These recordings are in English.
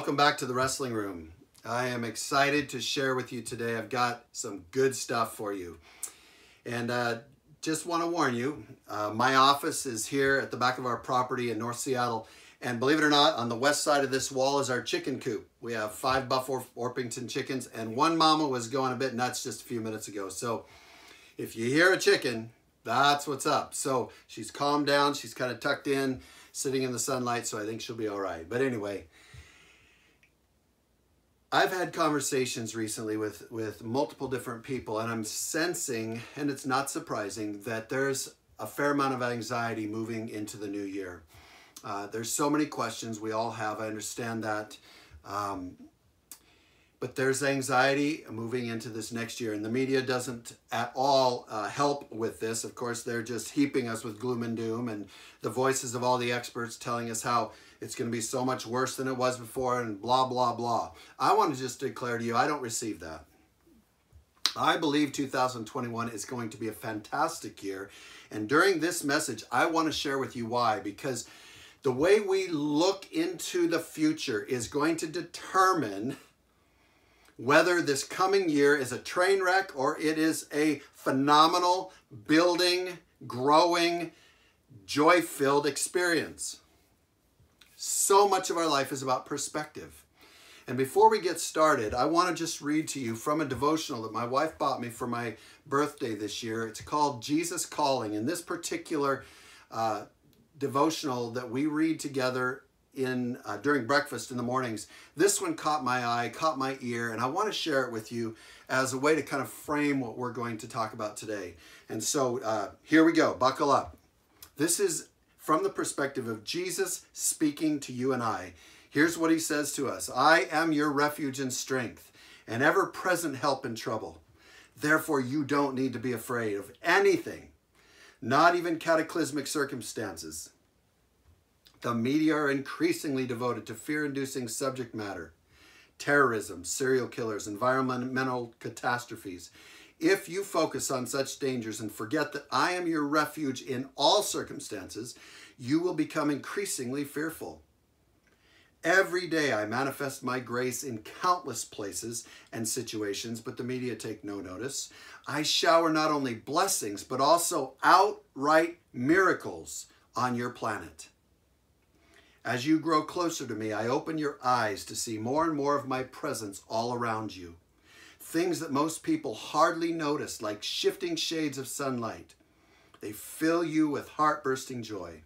Welcome back to the Wrestling Room. I am excited to share with you today. I've got some good stuff for you. And uh, just want to warn you, uh, my office is here at the back of our property in North Seattle. And believe it or not, on the west side of this wall is our chicken coop. We have five Buff Orpington chickens, and one mama was going a bit nuts just a few minutes ago. So if you hear a chicken, that's what's up. So she's calmed down. She's kind of tucked in, sitting in the sunlight, so I think she'll be all right. But anyway, I've had conversations recently with, with multiple different people, and I'm sensing, and it's not surprising, that there's a fair amount of anxiety moving into the new year. Uh, there's so many questions we all have. I understand that. Um, but there's anxiety moving into this next year, and the media doesn't at all uh, help with this. Of course, they're just heaping us with gloom and doom, and the voices of all the experts telling us how it's going to be so much worse than it was before, and blah, blah, blah. I want to just declare to you, I don't receive that. I believe 2021 is going to be a fantastic year. And during this message, I want to share with you why. Because the way we look into the future is going to determine whether this coming year is a train wreck or it is a phenomenal, building, growing, joy filled experience. So much of our life is about perspective. And before we get started, I want to just read to you from a devotional that my wife bought me for my birthday this year. It's called Jesus Calling. And this particular uh, devotional that we read together in uh, during breakfast in the mornings. This one caught my eye, caught my ear, and I want to share it with you as a way to kind of frame what we're going to talk about today. And so uh, here we go. Buckle up. This is from the perspective of Jesus speaking to you and I. Here's what he says to us I am your refuge and strength, and ever present help in trouble. Therefore, you don't need to be afraid of anything, not even cataclysmic circumstances. The media are increasingly devoted to fear inducing subject matter terrorism, serial killers, environmental catastrophes. If you focus on such dangers and forget that I am your refuge in all circumstances, you will become increasingly fearful. Every day I manifest my grace in countless places and situations, but the media take no notice. I shower not only blessings, but also outright miracles on your planet. As you grow closer to me, I open your eyes to see more and more of my presence all around you. Things that most people hardly notice, like shifting shades of sunlight. They fill you with heart bursting joy.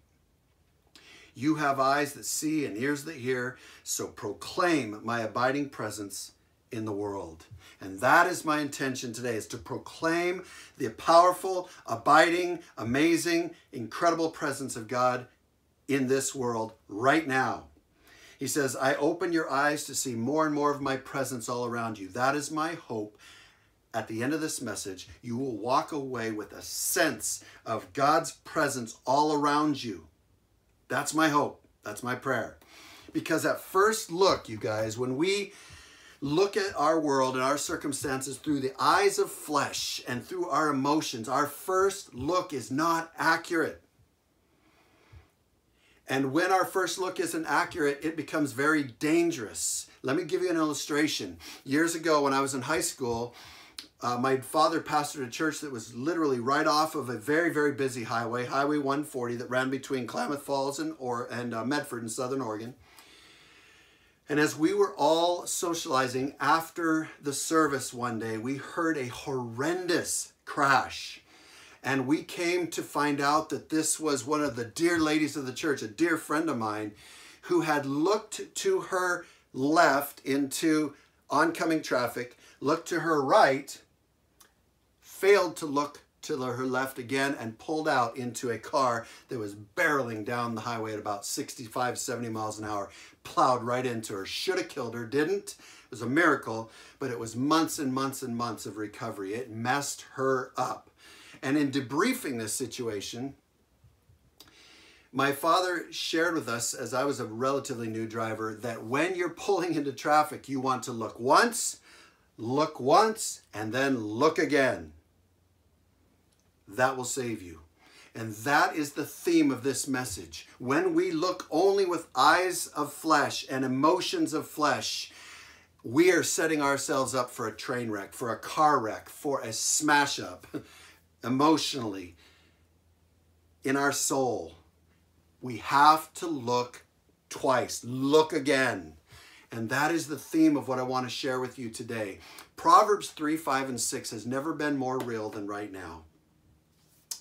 You have eyes that see and ears that hear, so proclaim my abiding presence in the world. And that is my intention today is to proclaim the powerful, abiding, amazing, incredible presence of God in this world right now. He says, I open your eyes to see more and more of my presence all around you. That is my hope. At the end of this message, you will walk away with a sense of God's presence all around you. That's my hope. That's my prayer. Because at first look, you guys, when we look at our world and our circumstances through the eyes of flesh and through our emotions, our first look is not accurate. And when our first look isn't accurate, it becomes very dangerous. Let me give you an illustration. Years ago, when I was in high school, uh, my father pastored a church that was literally right off of a very, very busy highway, Highway 140, that ran between Klamath Falls and, or, and uh, Medford in southern Oregon. And as we were all socializing after the service one day, we heard a horrendous crash. And we came to find out that this was one of the dear ladies of the church, a dear friend of mine, who had looked to her left into oncoming traffic, looked to her right, failed to look to her left again, and pulled out into a car that was barreling down the highway at about 65, 70 miles an hour, plowed right into her. Should have killed her, didn't. It was a miracle, but it was months and months and months of recovery. It messed her up. And in debriefing this situation, my father shared with us, as I was a relatively new driver, that when you're pulling into traffic, you want to look once, look once, and then look again. That will save you. And that is the theme of this message. When we look only with eyes of flesh and emotions of flesh, we are setting ourselves up for a train wreck, for a car wreck, for a smash up emotionally in our soul. We have to look twice, look again. And that is the theme of what I want to share with you today. Proverbs 3, 5, and 6 has never been more real than right now.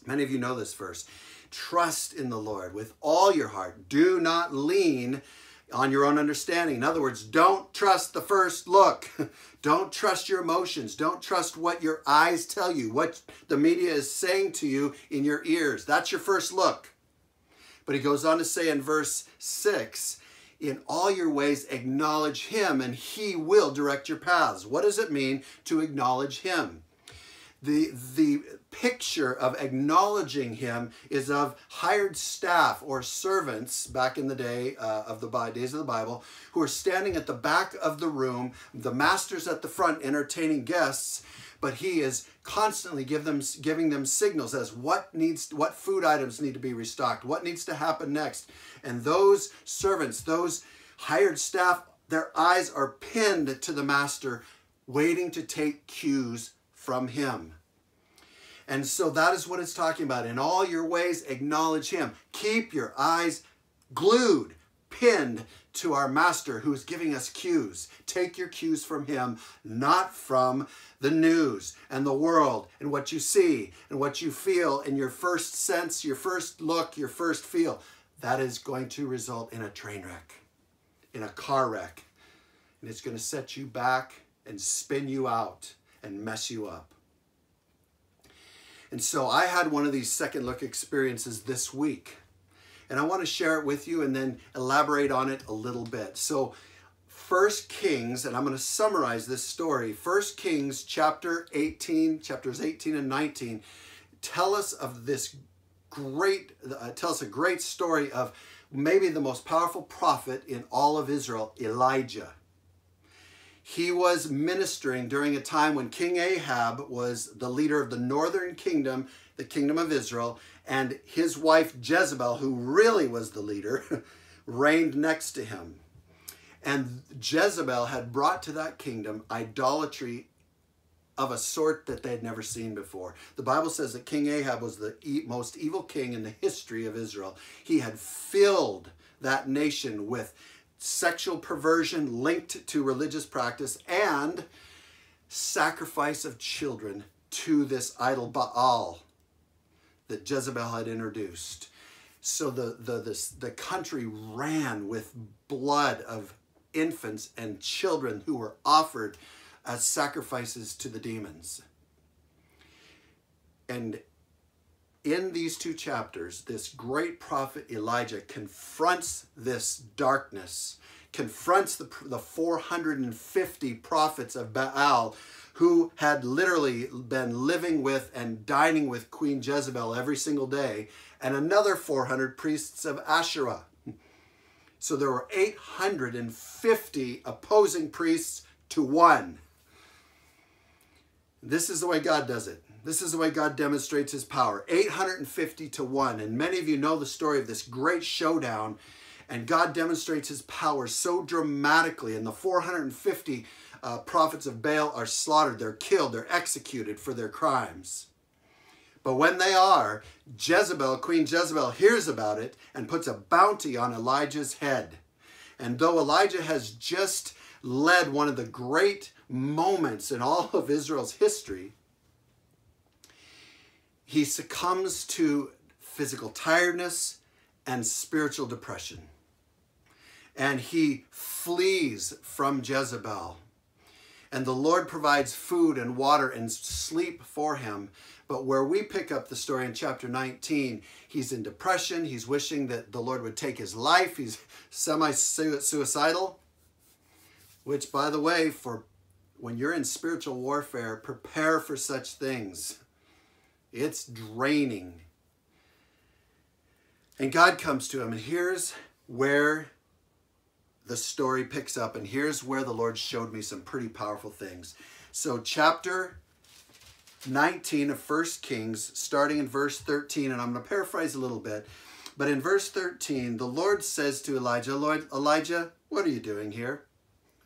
Many of you know this verse. Trust in the Lord with all your heart. Do not lean on your own understanding. In other words, don't trust the first look. don't trust your emotions. Don't trust what your eyes tell you, what the media is saying to you in your ears. That's your first look. But he goes on to say in verse 6 in all your ways acknowledge him and he will direct your paths. What does it mean to acknowledge him? The, the picture of acknowledging him is of hired staff or servants back in the day uh, of the days of the Bible who are standing at the back of the room, the master's at the front entertaining guests, but he is constantly give them, giving them signals as what needs what food items need to be restocked, what needs to happen next. And those servants, those hired staff, their eyes are pinned to the master, waiting to take cues from him. And so that is what it's talking about. In all your ways, acknowledge him. Keep your eyes glued, pinned to our master who's giving us cues. Take your cues from him, not from the news and the world and what you see and what you feel and your first sense, your first look, your first feel. That is going to result in a train wreck, in a car wreck. And it's going to set you back and spin you out and mess you up. And so I had one of these second look experiences this week. And I want to share it with you and then elaborate on it a little bit. So, First Kings, and I'm going to summarize this story. First Kings chapter 18, chapters 18 and 19 tell us of this great, uh, tell us a great story of maybe the most powerful prophet in all of Israel, Elijah he was ministering during a time when King Ahab was the leader of the northern kingdom, the kingdom of Israel, and his wife Jezebel, who really was the leader, reigned next to him. And Jezebel had brought to that kingdom idolatry of a sort that they had never seen before. The Bible says that King Ahab was the most evil king in the history of Israel. He had filled that nation with sexual perversion linked to religious practice, and sacrifice of children to this idol Baal that Jezebel had introduced. So the, the, the country ran with blood of infants and children who were offered as sacrifices to the demons. And in these two chapters, this great prophet Elijah confronts this darkness, confronts the, the 450 prophets of Baal who had literally been living with and dining with Queen Jezebel every single day, and another 400 priests of Asherah. So there were 850 opposing priests to one. This is the way God does it. This is the way God demonstrates his power 850 to 1. And many of you know the story of this great showdown. And God demonstrates his power so dramatically. And the 450 uh, prophets of Baal are slaughtered, they're killed, they're executed for their crimes. But when they are, Jezebel, Queen Jezebel, hears about it and puts a bounty on Elijah's head. And though Elijah has just led one of the great moments in all of Israel's history, he succumbs to physical tiredness and spiritual depression. And he flees from Jezebel. And the Lord provides food and water and sleep for him. But where we pick up the story in chapter 19, he's in depression. He's wishing that the Lord would take his life. He's semi suicidal, which, by the way, for when you're in spiritual warfare, prepare for such things. It's draining. And God comes to him, and here's where the story picks up, and here's where the Lord showed me some pretty powerful things. So, chapter 19 of 1 Kings, starting in verse 13, and I'm going to paraphrase a little bit. But in verse 13, the Lord says to Elijah, Lord, Elijah, what are you doing here?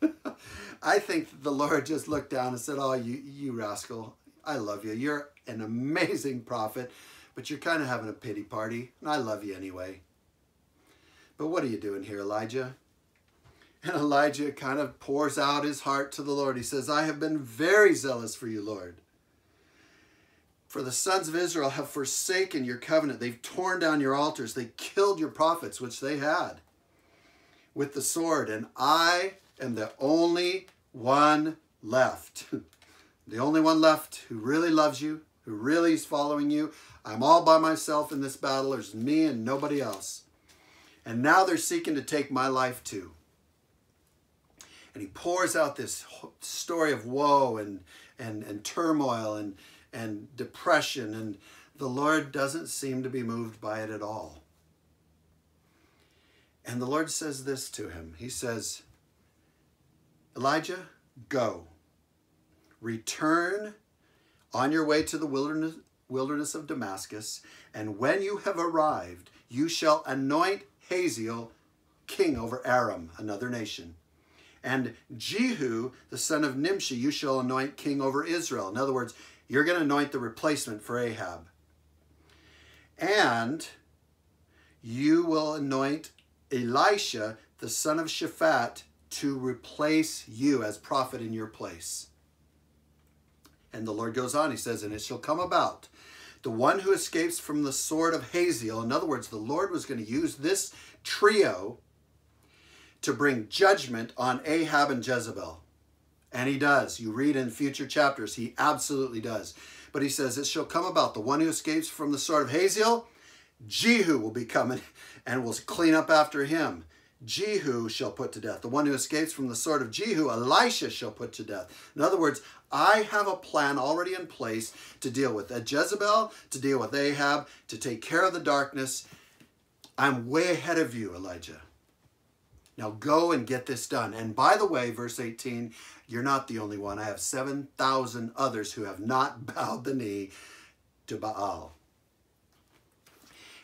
I think the Lord just looked down and said, Oh, you, you rascal, I love you. You're an amazing prophet, but you're kind of having a pity party, and I love you anyway. But what are you doing here, Elijah? And Elijah kind of pours out his heart to the Lord. He says, I have been very zealous for you, Lord. For the sons of Israel have forsaken your covenant. They've torn down your altars. They killed your prophets, which they had, with the sword. And I am the only one left. the only one left who really loves you, who really is following you. I'm all by myself in this battle. There's me and nobody else. And now they're seeking to take my life too. And he pours out this story of woe and, and, and turmoil and, and depression. And the Lord doesn't seem to be moved by it at all. And the Lord says this to him He says, Elijah, go. Return on your way to the wilderness, wilderness of Damascus, and when you have arrived, you shall anoint Hazael king over Aram, another nation. And Jehu, the son of Nimshi, you shall anoint king over Israel. In other words, you're going to anoint the replacement for Ahab. And you will anoint Elisha, the son of Shaphat, to replace you as prophet in your place. And the Lord goes on, he says, And it shall come about, the one who escapes from the sword of Hazael. in other words, the Lord was going to use this trio to bring judgment on Ahab and Jezebel. And he does. You read in future chapters, he absolutely does. But he says, It shall come about the one who escapes from the sword of Hazael, Jehu will be coming and will clean up after him. Jehu shall put to death. The one who escapes from the sword of Jehu, Elisha shall put to death. In other words, I have a plan already in place to deal with Jezebel, to deal with Ahab, to take care of the darkness. I'm way ahead of you, Elijah. Now go and get this done. And by the way, verse 18, you're not the only one. I have 7,000 others who have not bowed the knee to Baal.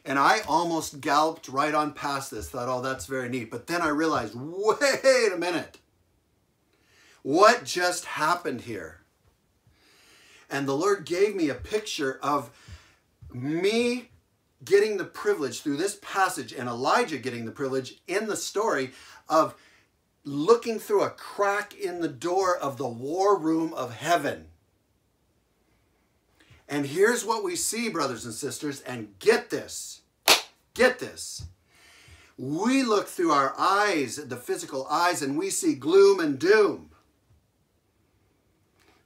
And I almost galloped right on past this, thought, oh, that's very neat. But then I realized, wait a minute. What just happened here? And the Lord gave me a picture of me getting the privilege through this passage and Elijah getting the privilege in the story of looking through a crack in the door of the war room of heaven. And here's what we see, brothers and sisters, and get this. Get this. We look through our eyes, the physical eyes, and we see gloom and doom.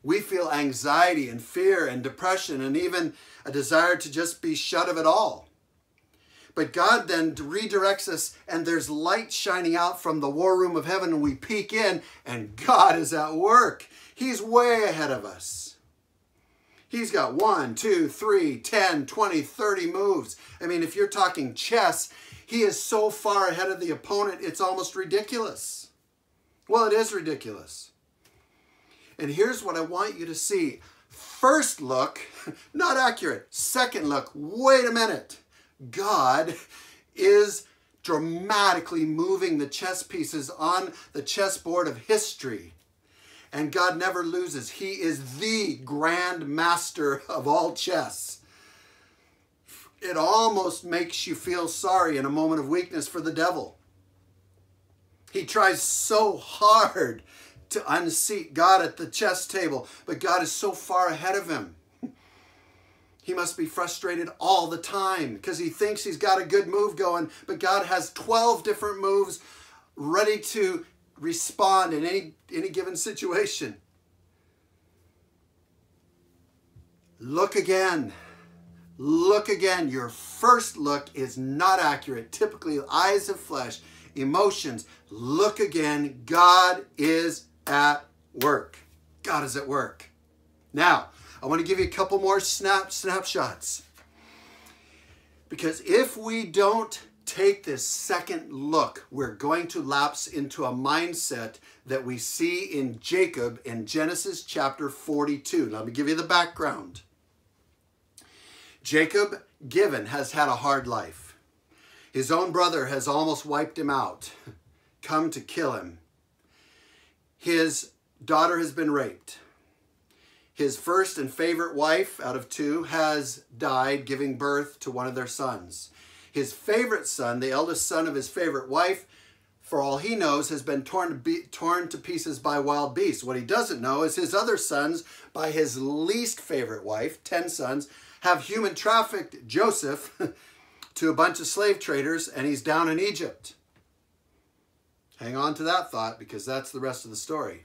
We feel anxiety and fear and depression and even a desire to just be shut of it all. But God then redirects us, and there's light shining out from the war room of heaven, and we peek in, and God is at work. He's way ahead of us. He's got one, two, three, 10, 20, 30 moves. I mean, if you're talking chess, he is so far ahead of the opponent, it's almost ridiculous. Well, it is ridiculous. And here's what I want you to see. First look, not accurate. Second look, wait a minute. God is dramatically moving the chess pieces on the chessboard of history. And God never loses. He is the grand master of all chess. It almost makes you feel sorry in a moment of weakness for the devil. He tries so hard to unseat God at the chess table, but God is so far ahead of him. He must be frustrated all the time because he thinks he's got a good move going, but God has 12 different moves ready to respond in any, any given situation. Look again. Look again. Your first look is not accurate. Typically, eyes of flesh, emotions. Look again. God is at work. God is at work. Now, I want to give you a couple more snap snapshots. Because if we don't take this second look, we're going to lapse into a mindset that we see in Jacob in Genesis chapter 42. Let me give you the background. Jacob Given has had a hard life. His own brother has almost wiped him out, come to kill him. His daughter has been raped. His first and favorite wife out of two has died, giving birth to one of their sons. His favorite son, the eldest son of his favorite wife, for all he knows, has been torn to, be, torn to pieces by wild beasts. What he doesn't know is his other sons, by his least favorite wife, 10 sons, have human trafficked Joseph to a bunch of slave traders, and he's down in Egypt. Hang on to that thought because that's the rest of the story.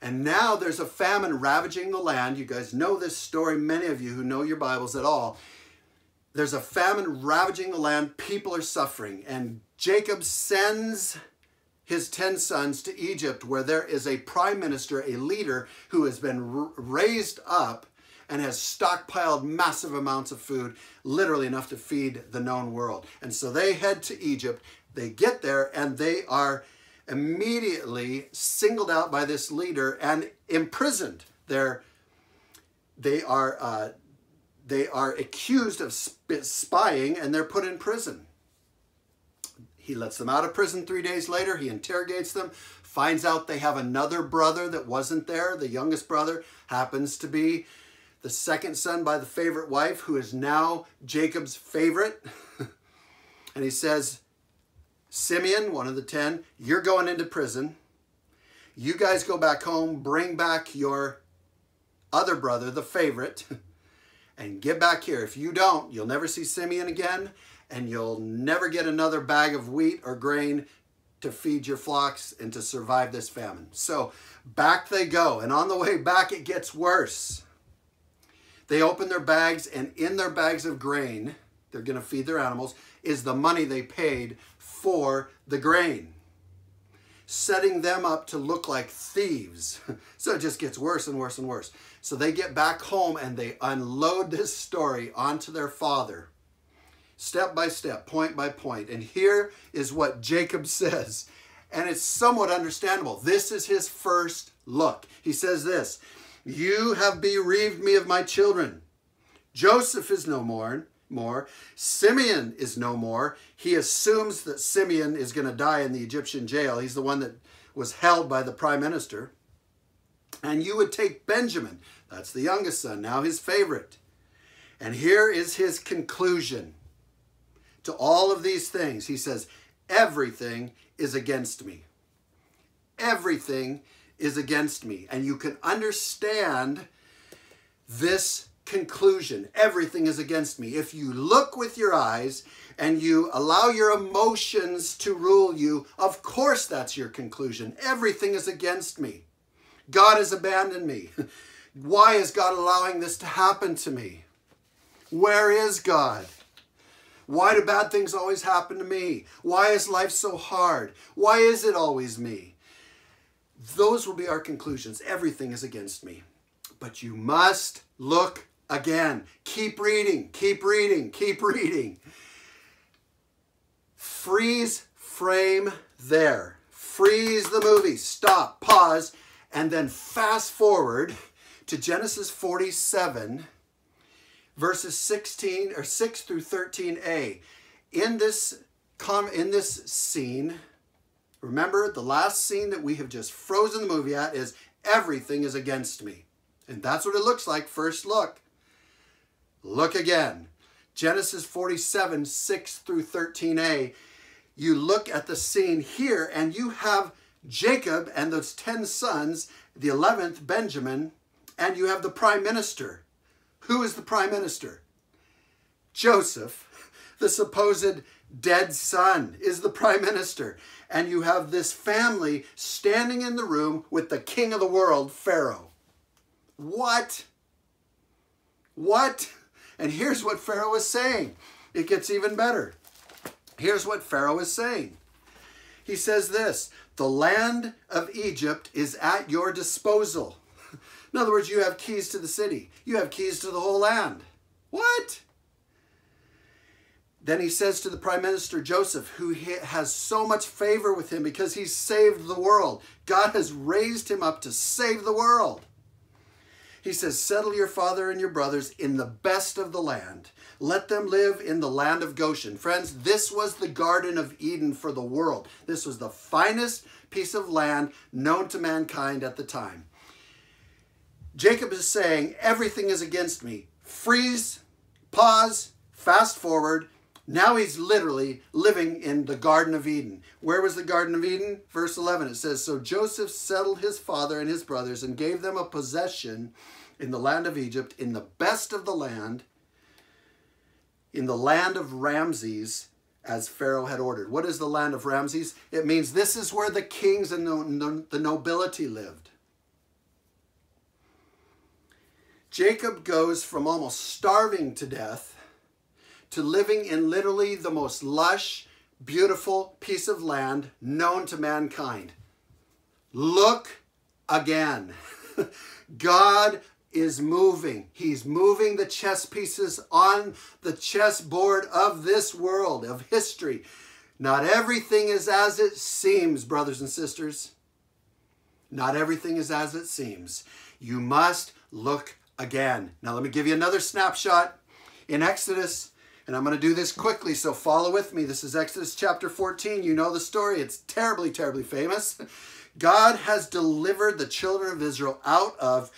And now there's a famine ravaging the land. You guys know this story, many of you who know your Bibles at all. There's a famine ravaging the land. People are suffering. And Jacob sends his 10 sons to Egypt, where there is a prime minister, a leader who has been raised up and has stockpiled massive amounts of food, literally enough to feed the known world. And so they head to Egypt. They get there and they are immediately singled out by this leader and imprisoned. They're, they are uh, they are accused of spying and they're put in prison. He lets them out of prison three days later. He interrogates them, finds out they have another brother that wasn't there. The youngest brother happens to be the second son by the favorite wife, who is now Jacob's favorite. and he says, Simeon, one of the ten, you're going into prison. You guys go back home, bring back your other brother, the favorite, and get back here. If you don't, you'll never see Simeon again, and you'll never get another bag of wheat or grain to feed your flocks and to survive this famine. So back they go, and on the way back, it gets worse. They open their bags, and in their bags of grain, they're going to feed their animals, is the money they paid for the grain, setting them up to look like thieves. so it just gets worse and worse and worse. So they get back home and they unload this story onto their father, step by step, point by point. And here is what Jacob says. And it's somewhat understandable. This is his first look. He says this you have bereaved me of my children. Joseph is no more. More. Simeon is no more. He assumes that Simeon is going to die in the Egyptian jail. He's the one that was held by the prime minister. And you would take Benjamin, that's the youngest son, now his favorite. And here is his conclusion to all of these things. He says, Everything is against me. Everything is against me. And you can understand this conclusion. Everything is against me. If you look with your eyes and you allow your emotions to rule you, of course that's your conclusion. Everything is against me. God has abandoned me. Why is God allowing this to happen to me? Where is God? Why do bad things always happen to me? Why is life so hard? Why is it always me? Those will be our conclusions. Everything is against me. But you must look again. Keep reading, keep reading, keep reading. Freeze frame there. Freeze the movie. Stop, pause, and then fast forward to Genesis 47, verses 16 or 6 through 13a. In this, in this scene, Remember, the last scene that we have just frozen the movie at is everything is against me. And that's what it looks like first look. Look again. Genesis 47, 6 through 13a. You look at the scene here and you have Jacob and those 10 sons, the 11th, Benjamin, and you have the prime minister. Who is the prime minister? Joseph, the supposed dead son, is the prime minister and you have this family standing in the room with the king of the world, Pharaoh. What? What? And here's what Pharaoh is saying. It gets even better. Here's what Pharaoh is saying. He says this The land of Egypt is at your disposal. In other words, you have keys to the city, you have keys to the whole land. What? then he says to the prime minister Joseph, who has so much favor with him because he's saved the world. God has raised him up to save the world. He says, Settle your father and your brothers in the best of the land. Let them live in the land of Goshen. Friends, this was the Garden of Eden for the world. This was the finest piece of land known to mankind at the time. Jacob is saying, Everything is against me. Freeze, pause, fast forward, now he's literally living in the Garden of Eden. Where was the Garden of Eden? Verse 11 it says, So Joseph settled his father and his brothers and gave them a possession in the land of Egypt, in the best of the land, in the land of Ramses, as Pharaoh had ordered. What is the land of Ramses? It means this is where the kings and the nobility lived. Jacob goes from almost starving to death to living in literally the most lush, beautiful piece of land known to mankind. Look again. God is moving. He's moving the chess pieces on the chessboard of this world, of history. Not everything is as it seems, brothers and sisters. Not everything is as it seems. You must look again. Now, let me give you another snapshot. In Exodus and I'm going to do this quickly, so follow with me. This is Exodus chapter 14. You know the story. It's terribly, terribly famous. God has delivered the children of Israel out of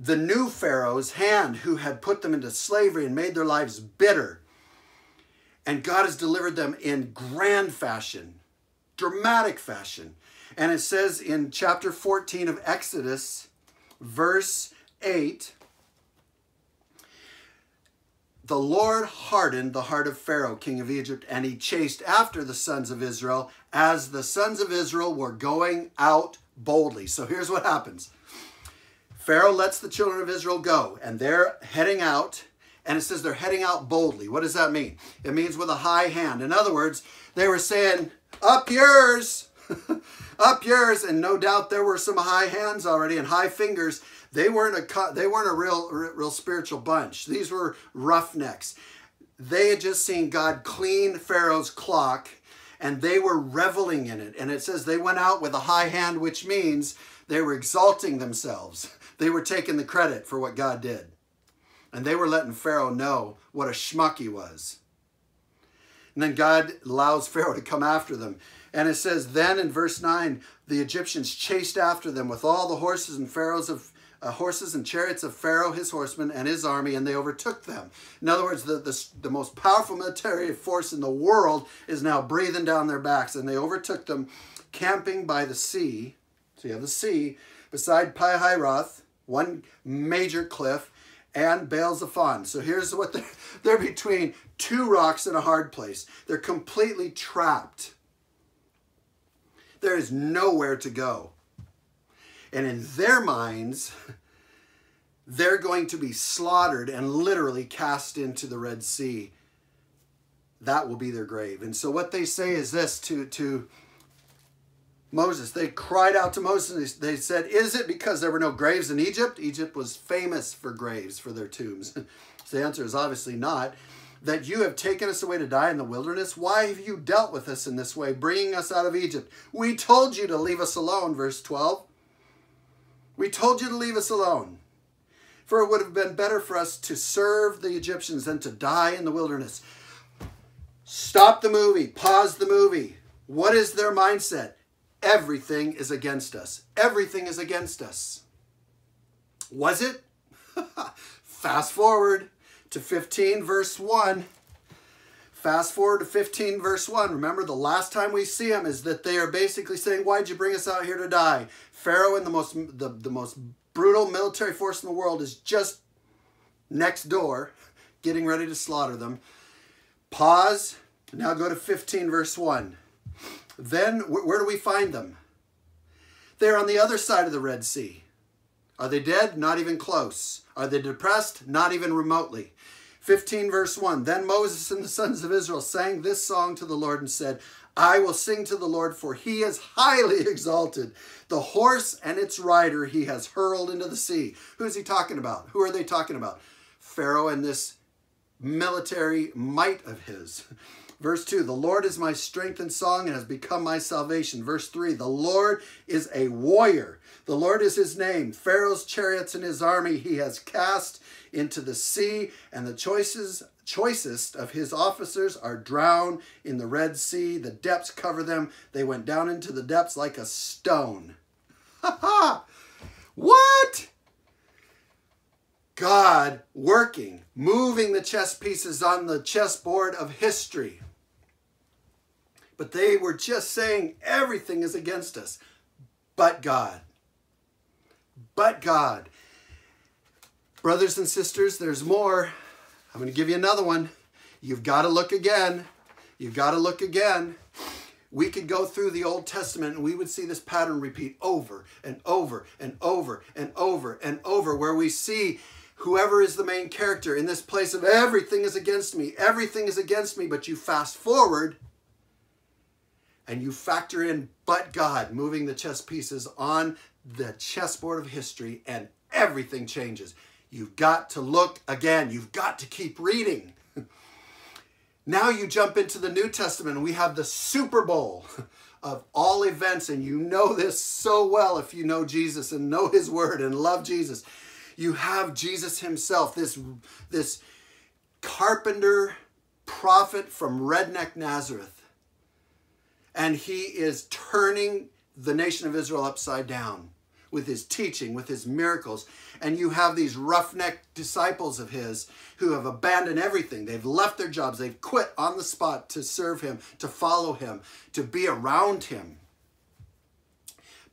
the new Pharaoh's hand who had put them into slavery and made their lives bitter. And God has delivered them in grand fashion, dramatic fashion. And it says in chapter 14 of Exodus, verse 8, the Lord hardened the heart of Pharaoh, king of Egypt, and he chased after the sons of Israel as the sons of Israel were going out boldly. So here's what happens Pharaoh lets the children of Israel go, and they're heading out. And it says they're heading out boldly. What does that mean? It means with a high hand. In other words, they were saying, Up yours! Up yours! And no doubt there were some high hands already and high fingers they weren't a they weren't a real real spiritual bunch. These were roughnecks. They had just seen God clean Pharaoh's clock and they were reveling in it. And it says they went out with a high hand, which means they were exalting themselves. They were taking the credit for what God did. And they were letting Pharaoh know what a schmuck he was. And then God allows Pharaoh to come after them. And it says, then in verse 9, the Egyptians chased after them with all the horses and pharaohs of uh, horses and chariots of Pharaoh, his horsemen, and his army, and they overtook them. In other words, the, the, the most powerful military force in the world is now breathing down their backs, and they overtook them camping by the sea. So you have the sea beside Pi-hahiroth, one major cliff, and Baal Zephon. So here's what they're, they're between two rocks and a hard place. They're completely trapped. There is nowhere to go. And in their minds, they're going to be slaughtered and literally cast into the Red Sea. That will be their grave. And so what they say is this to, to Moses. They cried out to Moses. They said, Is it because there were no graves in Egypt? Egypt was famous for graves for their tombs. so the answer is obviously not. That you have taken us away to die in the wilderness? Why have you dealt with us in this way, bringing us out of Egypt? We told you to leave us alone, verse 12. We told you to leave us alone. For it would have been better for us to serve the Egyptians than to die in the wilderness. Stop the movie. Pause the movie. What is their mindset? Everything is against us. Everything is against us. Was it? Fast forward to 15, verse 1. Fast forward to 15, verse 1. Remember, the last time we see them is that they are basically saying, Why'd you bring us out here to die? Pharaoh and the most, the, the most brutal military force in the world is just next door, getting ready to slaughter them. Pause. Now go to 15, verse 1. Then, wh where do we find them? They're on the other side of the Red Sea. Are they dead? Not even close. Are they depressed? Not even remotely. 15 verse 1 Then Moses and the sons of Israel sang this song to the Lord and said, I will sing to the Lord, for he is highly exalted. The horse and its rider he has hurled into the sea. Who's he talking about? Who are they talking about? Pharaoh and this military might of his. Verse 2 The Lord is my strength and song and has become my salvation. Verse 3 The Lord is a warrior. The Lord is his name. Pharaoh's chariots and his army he has cast into the sea, and the choices, choicest of his officers are drowned in the Red Sea. The depths cover them. They went down into the depths like a stone. Ha ha! What? God working, moving the chess pieces on the chessboard of history. But they were just saying everything is against us, but God. But God. Brothers and sisters, there's more. I'm going to give you another one. You've got to look again. You've got to look again. We could go through the Old Testament and we would see this pattern repeat over and over and over and over and over, where we see whoever is the main character in this place of everything is against me, everything is against me, but you fast forward and you factor in but God moving the chess pieces on the chessboard of history and everything changes. You've got to look again. You've got to keep reading. now you jump into the New Testament we have the Super Bowl of all events and you know this so well if you know Jesus and know his word and love Jesus. You have Jesus himself, this, this carpenter prophet from Redneck Nazareth. And he is turning the nation of Israel upside down with his teaching, with his miracles. And you have these roughneck disciples of his who have abandoned everything. They've left their jobs, they've quit on the spot to serve him, to follow him, to be around him.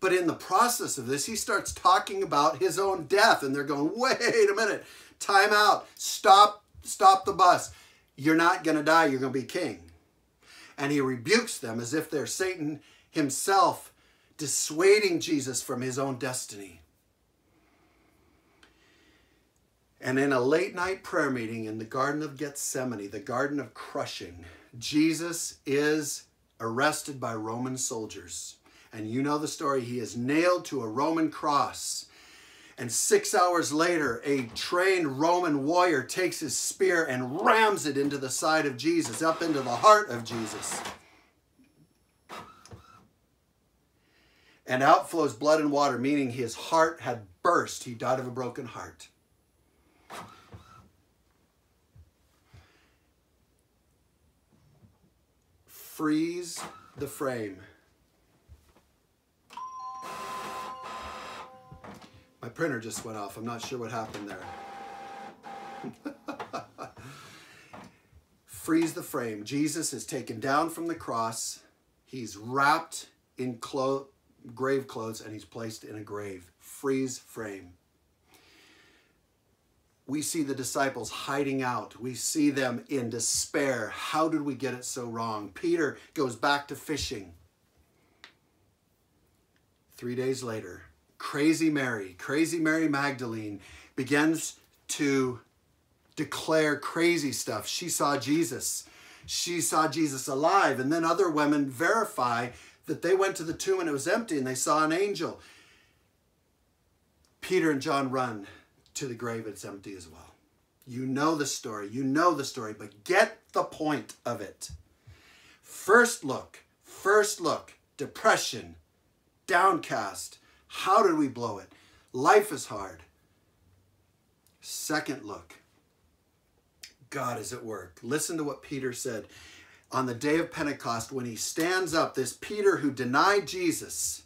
But in the process of this, he starts talking about his own death, and they're going, wait a minute, time out, stop, stop the bus. You're not going to die, you're going to be king. And he rebukes them as if they're Satan himself dissuading Jesus from his own destiny. And in a late night prayer meeting in the Garden of Gethsemane, the Garden of Crushing, Jesus is arrested by Roman soldiers. And you know the story. He is nailed to a Roman cross. And six hours later, a trained Roman warrior takes his spear and rams it into the side of Jesus, up into the heart of Jesus. And out flows blood and water, meaning his heart had burst. He died of a broken heart. Freeze the frame. My printer just went off. I'm not sure what happened there. Freeze the frame. Jesus is taken down from the cross. He's wrapped in clo- grave clothes and he's placed in a grave. Freeze frame. We see the disciples hiding out. We see them in despair. How did we get it so wrong? Peter goes back to fishing. Three days later, Crazy Mary, Crazy Mary Magdalene begins to declare crazy stuff. She saw Jesus. She saw Jesus alive. And then other women verify that they went to the tomb and it was empty and they saw an angel. Peter and John run to the grave, it's empty as well. You know the story, you know the story, but get the point of it. First look, first look, depression, downcast, how did we blow it? Life is hard. Second look. God is at work. Listen to what Peter said on the day of Pentecost when he stands up. This Peter who denied Jesus,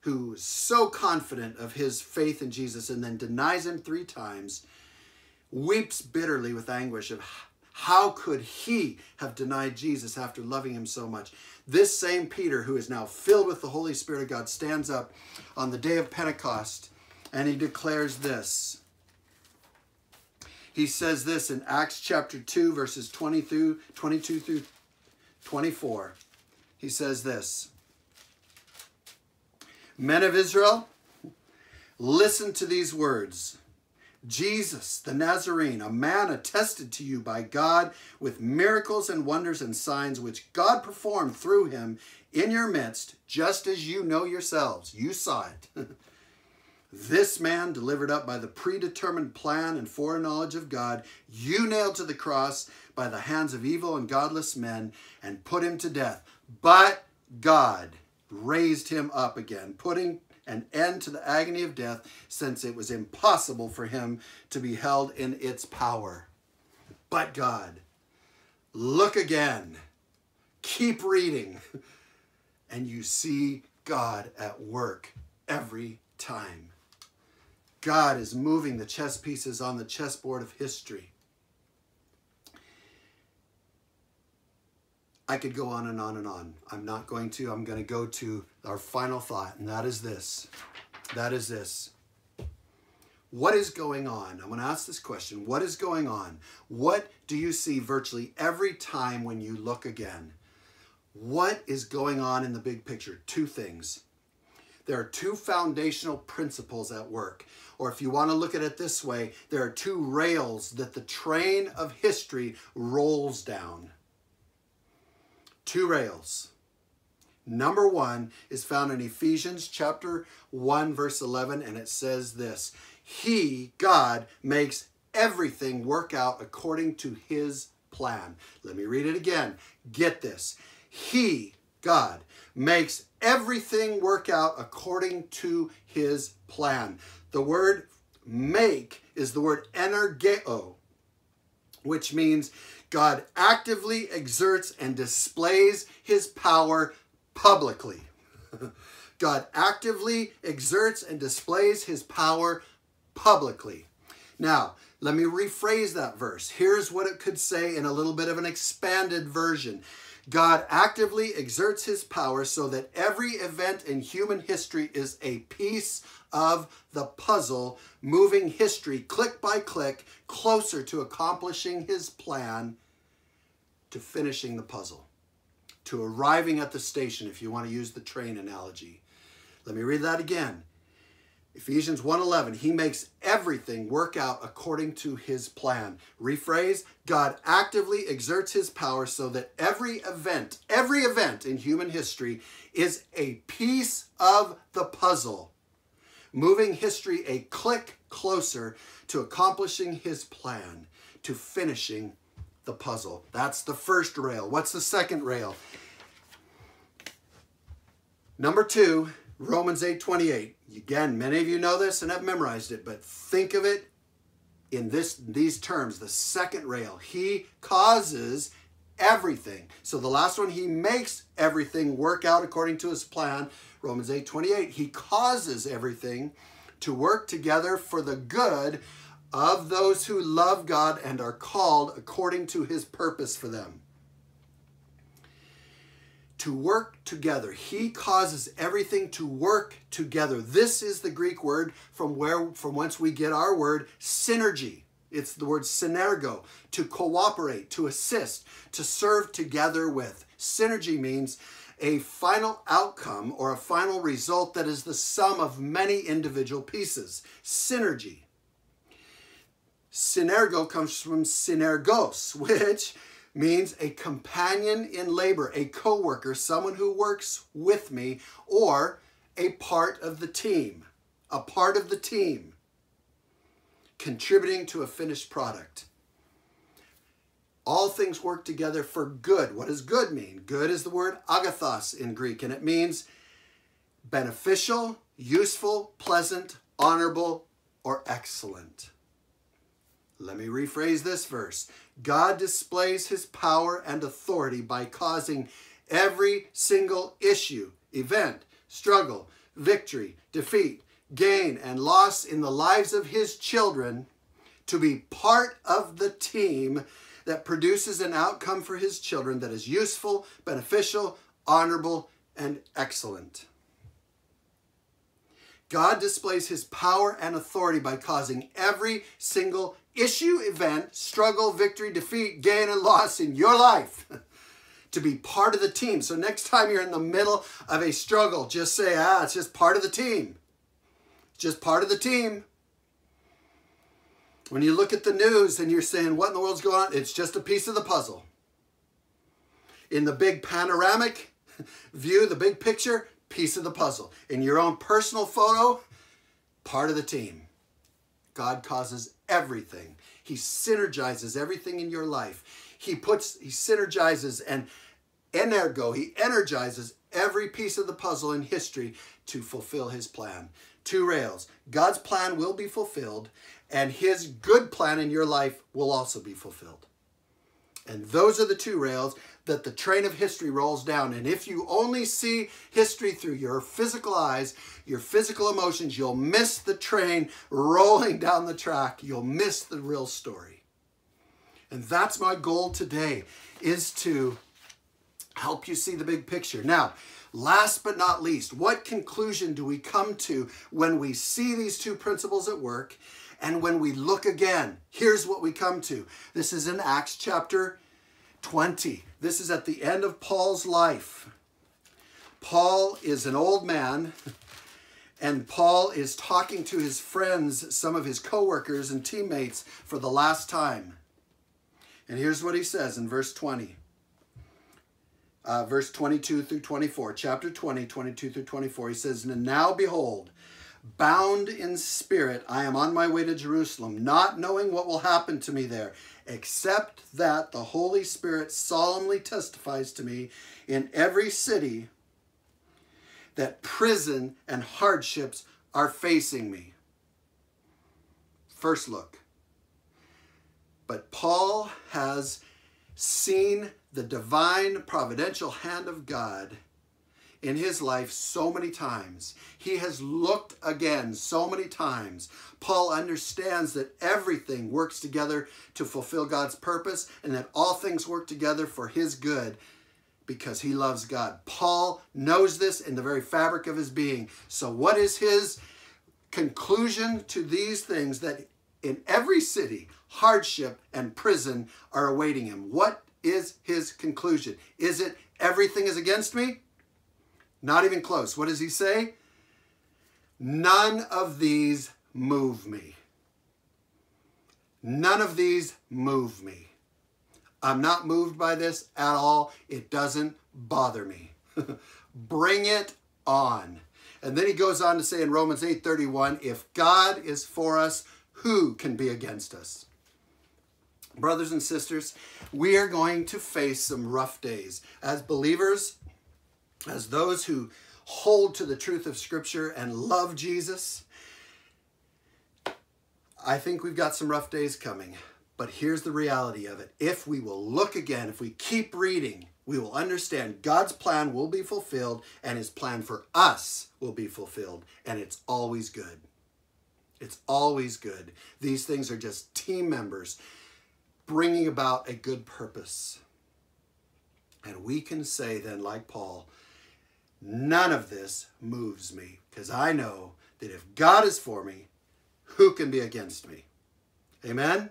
who was so confident of his faith in Jesus and then denies him three times, weeps bitterly with anguish of how could he have denied Jesus after loving him so much? This same Peter, who is now filled with the Holy Spirit of God, stands up on the day of Pentecost and he declares this. He says this in Acts chapter 2, verses 20 through 22 through 24. He says this Men of Israel, listen to these words. Jesus, the Nazarene, a man attested to you by God with miracles and wonders and signs which God performed through him in your midst, just as you know yourselves. You saw it. This man, delivered up by the predetermined plan and foreknowledge of God, you nailed to the cross by the hands of evil and godless men and put him to death. But God raised him up again, putting an end to the agony of death, since it was impossible for him to be held in its power. But God, look again, keep reading, and you see God at work every time. God is moving the chess pieces on the chessboard of history. I could go on and on and on. I'm not going to. I'm going to go to our final thought, and that is this. That is this. What is going on? I'm going to ask this question. What is going on? What do you see virtually every time when you look again? What is going on in the big picture? Two things. There are two foundational principles at work. Or if you want to look at it this way, there are two rails that the train of history rolls down two rails. Number one is found in Ephesians chapter 1, verse 11, and it says this He, God, makes everything work out according to his plan. Let me read it again. Get this. He, God, makes everything work out according to his plan. The word make is the word energeo, which means God actively exerts and displays his power publicly. God actively exerts and displays his power publicly. Now, let me rephrase that verse. Here's what it could say in a little bit of an expanded version. God actively exerts his power so that every event in human history is a piece of the puzzle, moving history click by click closer to accomplishing his plan to finishing the puzzle, to arriving at the station, if you want to use the train analogy. Let me read that again. Ephesians 1:11 He makes everything work out according to his plan. Rephrase, God actively exerts his power so that every event, every event in human history is a piece of the puzzle, moving history a click closer to accomplishing his plan, to finishing the puzzle. That's the first rail. What's the second rail? Number two, Romans 8 28. Again, many of you know this and have memorized it, but think of it in this these terms. The second rail. He causes everything. So the last one, he makes everything work out according to his plan. Romans 8 28. He causes everything to work together for the good of those who love God and are called according to his purpose for them. To work together. He causes everything to work together. This is the Greek word from where from whence we get our word synergy. It's the word synergo, to cooperate, to assist, to serve together with. Synergy means a final outcome or a final result that is the sum of many individual pieces. Synergy. Synergo comes from synergos, which means a companion in labor, a co-worker, someone who works with me, or a part of the team, a part of the team, contributing to a finished product. All things work together for good. What does good mean? Good is the word agathos in Greek, and it means beneficial, useful, pleasant, honorable, or excellent. Let me rephrase this verse. God displays his power and authority by causing every single issue, event, struggle, victory, defeat, gain, and loss in the lives of his children to be part of the team that produces an outcome for his children that is useful, beneficial, honorable, and excellent. God displays his power and authority by causing every single issue, event, struggle, victory, defeat, gain, and loss in your life to be part of the team. So next time you're in the middle of a struggle, just say, ah, it's just part of the team. Just part of the team. When you look at the news and you're saying, what in the world's going on? It's just a piece of the puzzle. In the big panoramic view, the big picture, piece of the puzzle. In your own personal photo, part of the team. God causes everything. He synergizes everything in your life. He puts, he synergizes and energo, he energizes every piece of the puzzle in history to fulfill his plan. Two rails. God's plan will be fulfilled, and his good plan in your life will also be fulfilled. And those are the two rails that the train of history rolls down. And if you only see history through your physical eyes, your physical emotions, you'll miss the train rolling down the track. You'll miss the real story. And that's my goal today is to help you see the big picture. Now, last but not least, what conclusion do we come to when we see these two principles at work and when we look again? Here's what we come to. This is in Acts chapter 20. This is at the end of Paul's life. Paul is an old man, and Paul is talking to his friends, some of his co-workers and teammates, for the last time. And here's what he says in verse 20. Uh, verse 22 through 24, chapter 20, 22 through 24. He says, And now behold, bound in spirit, I am on my way to Jerusalem, not knowing what will happen to me there except that the Holy Spirit solemnly testifies to me in every city that prison and hardships are facing me. First look. But Paul has seen the divine providential hand of God in his life so many times. He has looked again so many times. Paul understands that everything works together to fulfill God's purpose and that all things work together for his good because he loves God. Paul knows this in the very fabric of his being. So, what is his conclusion to these things that in every city, hardship and prison are awaiting him? What is his conclusion? Is it everything is against me? Not even close. What does he say? None of these move me. None of these move me. I'm not moved by this at all. It doesn't bother me. Bring it on. And then he goes on to say in Romans 8:31, if God is for us, who can be against us? Brothers and sisters, we are going to face some rough days. As believers, as those who hold to the truth of Scripture and love Jesus, I think we've got some rough days coming. But here's the reality of it. If we will look again, if we keep reading, we will understand God's plan will be fulfilled and his plan for us will be fulfilled. And it's always good. It's always good. These things are just team members bringing about a good purpose. And we can say then, like Paul, None of this moves me because I know that if God is for me, who can be against me? Amen?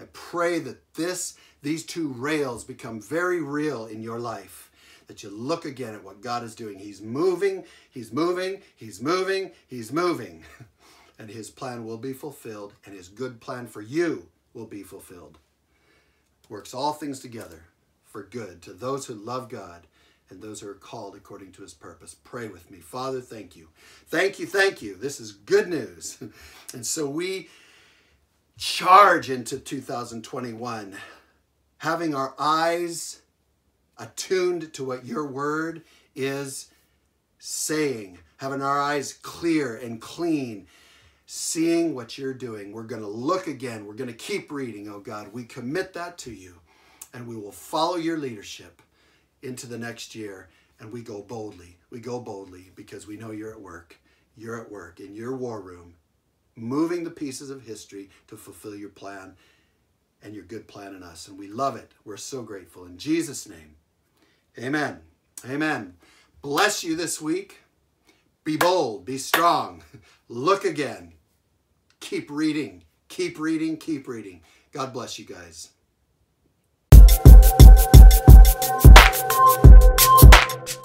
I pray that this, these two rails become very real in your life. That you look again at what God is doing. He's moving, He's moving, He's moving, He's moving. And His plan will be fulfilled, and His good plan for you will be fulfilled. Works all things together for good to those who love God and those who are called according to his purpose. Pray with me. Father, thank you. Thank you, thank you. This is good news. and so we charge into 2021, having our eyes attuned to what your word is saying, having our eyes clear and clean, seeing what you're doing. We're going to look again. We're going to keep reading, oh God. We commit that to you, and we will follow your leadership into the next year and we go boldly. We go boldly because we know you're at work. You're at work in your war room, moving the pieces of history to fulfill your plan and your good plan in us. And we love it. We're so grateful. In Jesus' name, amen. Amen. Bless you this week. Be bold, be strong. Look again. Keep reading, keep reading, keep reading. God bless you guys. えっ?